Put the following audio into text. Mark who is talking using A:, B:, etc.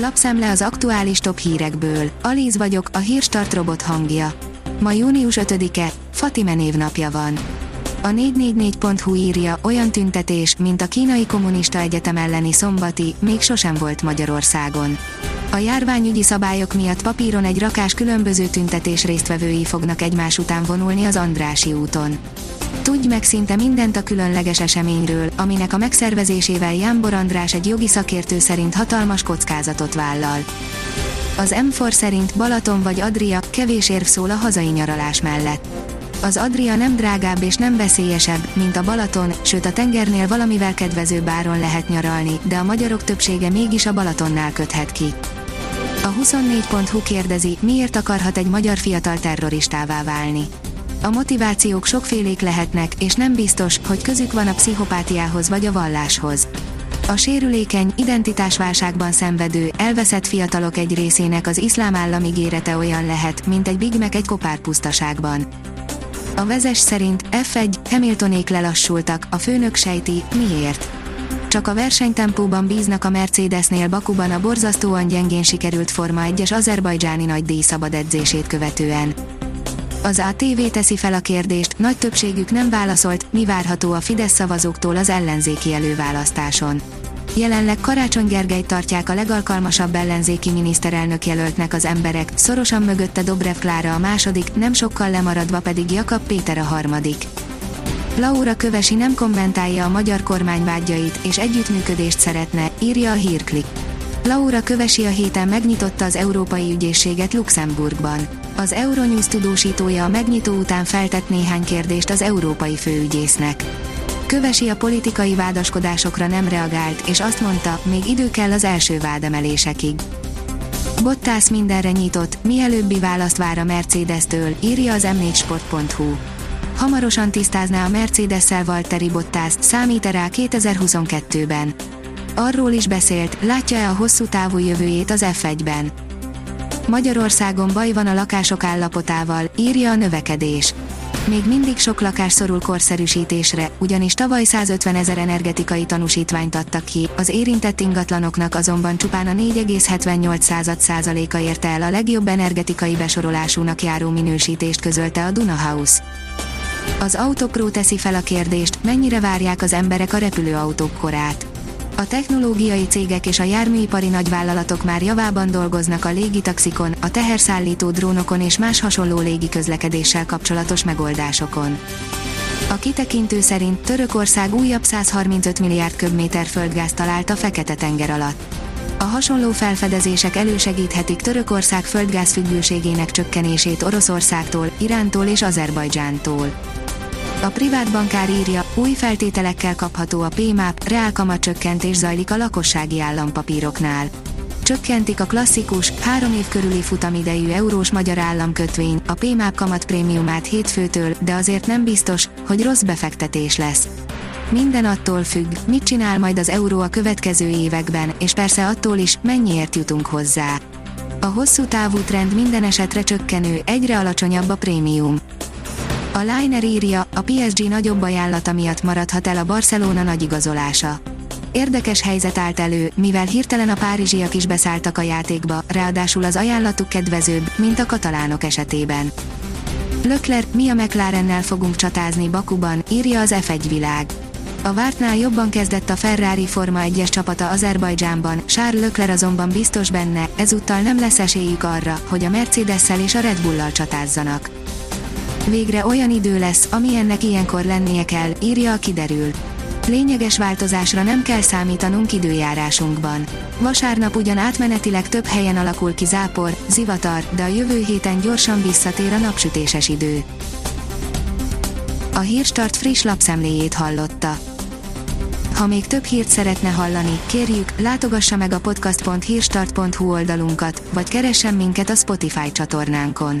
A: Lapszem az aktuális top hírekből. Alíz vagyok, a hírstart robot hangja. Ma június 5-e, Fatime névnapja van. A 444.hu írja, olyan tüntetés, mint a kínai kommunista egyetem elleni szombati, még sosem volt Magyarországon. A járványügyi szabályok miatt papíron egy rakás különböző tüntetés résztvevői fognak egymás után vonulni az Andrási úton. Tudj meg szinte mindent a különleges eseményről, aminek a megszervezésével Jámbor András egy jogi szakértő szerint hatalmas kockázatot vállal. Az M4 szerint Balaton vagy Adria, kevés érv szól a hazai nyaralás mellett. Az Adria nem drágább és nem veszélyesebb, mint a Balaton, sőt a tengernél valamivel kedvezőbb áron lehet nyaralni, de a magyarok többsége mégis a Balatonnál köthet ki. A 24.hu kérdezi, miért akarhat egy magyar fiatal terroristává válni. A motivációk sokfélék lehetnek, és nem biztos, hogy közük van a pszichopátiához vagy a valláshoz. A sérülékeny, identitásválságban szenvedő, elveszett fiatalok egy részének az iszlám állam ígérete olyan lehet, mint egy Big Mac egy kopár pusztaságban. A vezes szerint F1, Hamiltonék lelassultak, a főnök sejti, miért. Csak a versenytempóban bíznak a Mercedesnél Bakuban a borzasztóan gyengén sikerült Forma 1-es azerbajdzsáni nagydíj szabad edzését követően. Az ATV teszi fel a kérdést, nagy többségük nem válaszolt, mi várható a Fidesz szavazóktól az ellenzéki előválasztáson. Jelenleg Karácsony Gergely tartják a legalkalmasabb ellenzéki miniszterelnök jelöltnek az emberek, szorosan mögötte Dobrev Klára a második, nem sokkal lemaradva pedig Jakab Péter a harmadik. Laura Kövesi nem kommentálja a magyar kormány vágyait és együttműködést szeretne, írja a hírklik. Laura Kövesi a héten megnyitotta az Európai Ügyészséget Luxemburgban. Az Euronews tudósítója a megnyitó után feltett néhány kérdést az európai főügyésznek. Kövesi a politikai vádaskodásokra nem reagált, és azt mondta, még idő kell az első vádemelésekig. Bottász mindenre nyitott, mielőbbi választ vár a Mercedes-től, írja az m4sport.hu. Hamarosan tisztázná a Mercedes-szel Valtteri Bottász, számít-e rá 2022-ben. Arról is beszélt, látja-e a hosszú távú jövőjét az F1-ben. Magyarországon baj van a lakások állapotával, írja a növekedés. Még mindig sok lakás szorul korszerűsítésre, ugyanis tavaly 150 ezer energetikai tanúsítványt adtak ki, az érintett ingatlanoknak azonban csupán a 4,78 százaléka érte el a legjobb energetikai besorolásúnak járó minősítést közölte a Duna House. Az Autopro teszi fel a kérdést, mennyire várják az emberek a repülőautók korát. A technológiai cégek és a járműipari nagyvállalatok már javában dolgoznak a légitaxikon, a teherszállító drónokon és más hasonló légiközlekedéssel kapcsolatos megoldásokon. A kitekintő szerint Törökország újabb 135 milliárd köbméter földgáz talált a Fekete-tenger alatt. A hasonló felfedezések elősegíthetik Törökország földgáz függőségének csökkenését Oroszországtól, Irántól és Azerbajdzsántól. A privát bankár írja, új feltételekkel kapható a PMAP, reálkamat csökkentés zajlik a lakossági állampapíroknál. Csökkentik a klasszikus, három év körüli futamidejű eurós magyar államkötvény, a PMAP kamat prémiumát hétfőtől, de azért nem biztos, hogy rossz befektetés lesz. Minden attól függ, mit csinál majd az euró a következő években, és persze attól is, mennyiért jutunk hozzá. A hosszú távú trend minden esetre csökkenő, egyre alacsonyabb a prémium. A Liner írja, a PSG nagyobb ajánlata miatt maradhat el a Barcelona nagy igazolása. Érdekes helyzet állt elő, mivel hirtelen a párizsiak is beszálltak a játékba, ráadásul az ajánlatuk kedvezőbb, mint a katalánok esetében. Lökler, mi a McLarennel fogunk csatázni Bakuban, írja az F1 világ. A vártnál jobban kezdett a Ferrari Forma 1-es csapata Azerbajdzsánban, Charles Leclerc azonban biztos benne, ezúttal nem lesz esélyük arra, hogy a Mercedes-szel és a Red Bull-lal csatázzanak. Végre olyan idő lesz, amilyennek ilyenkor lennie kell, írja a kiderül. Lényeges változásra nem kell számítanunk időjárásunkban. Vasárnap ugyan átmenetileg több helyen alakul ki zápor, zivatar, de a jövő héten gyorsan visszatér a napsütéses idő. A Hírstart friss lapszemléjét hallotta. Ha még több hírt szeretne hallani, kérjük, látogassa meg a podcast.hírstart.hu oldalunkat, vagy keressen minket a Spotify csatornánkon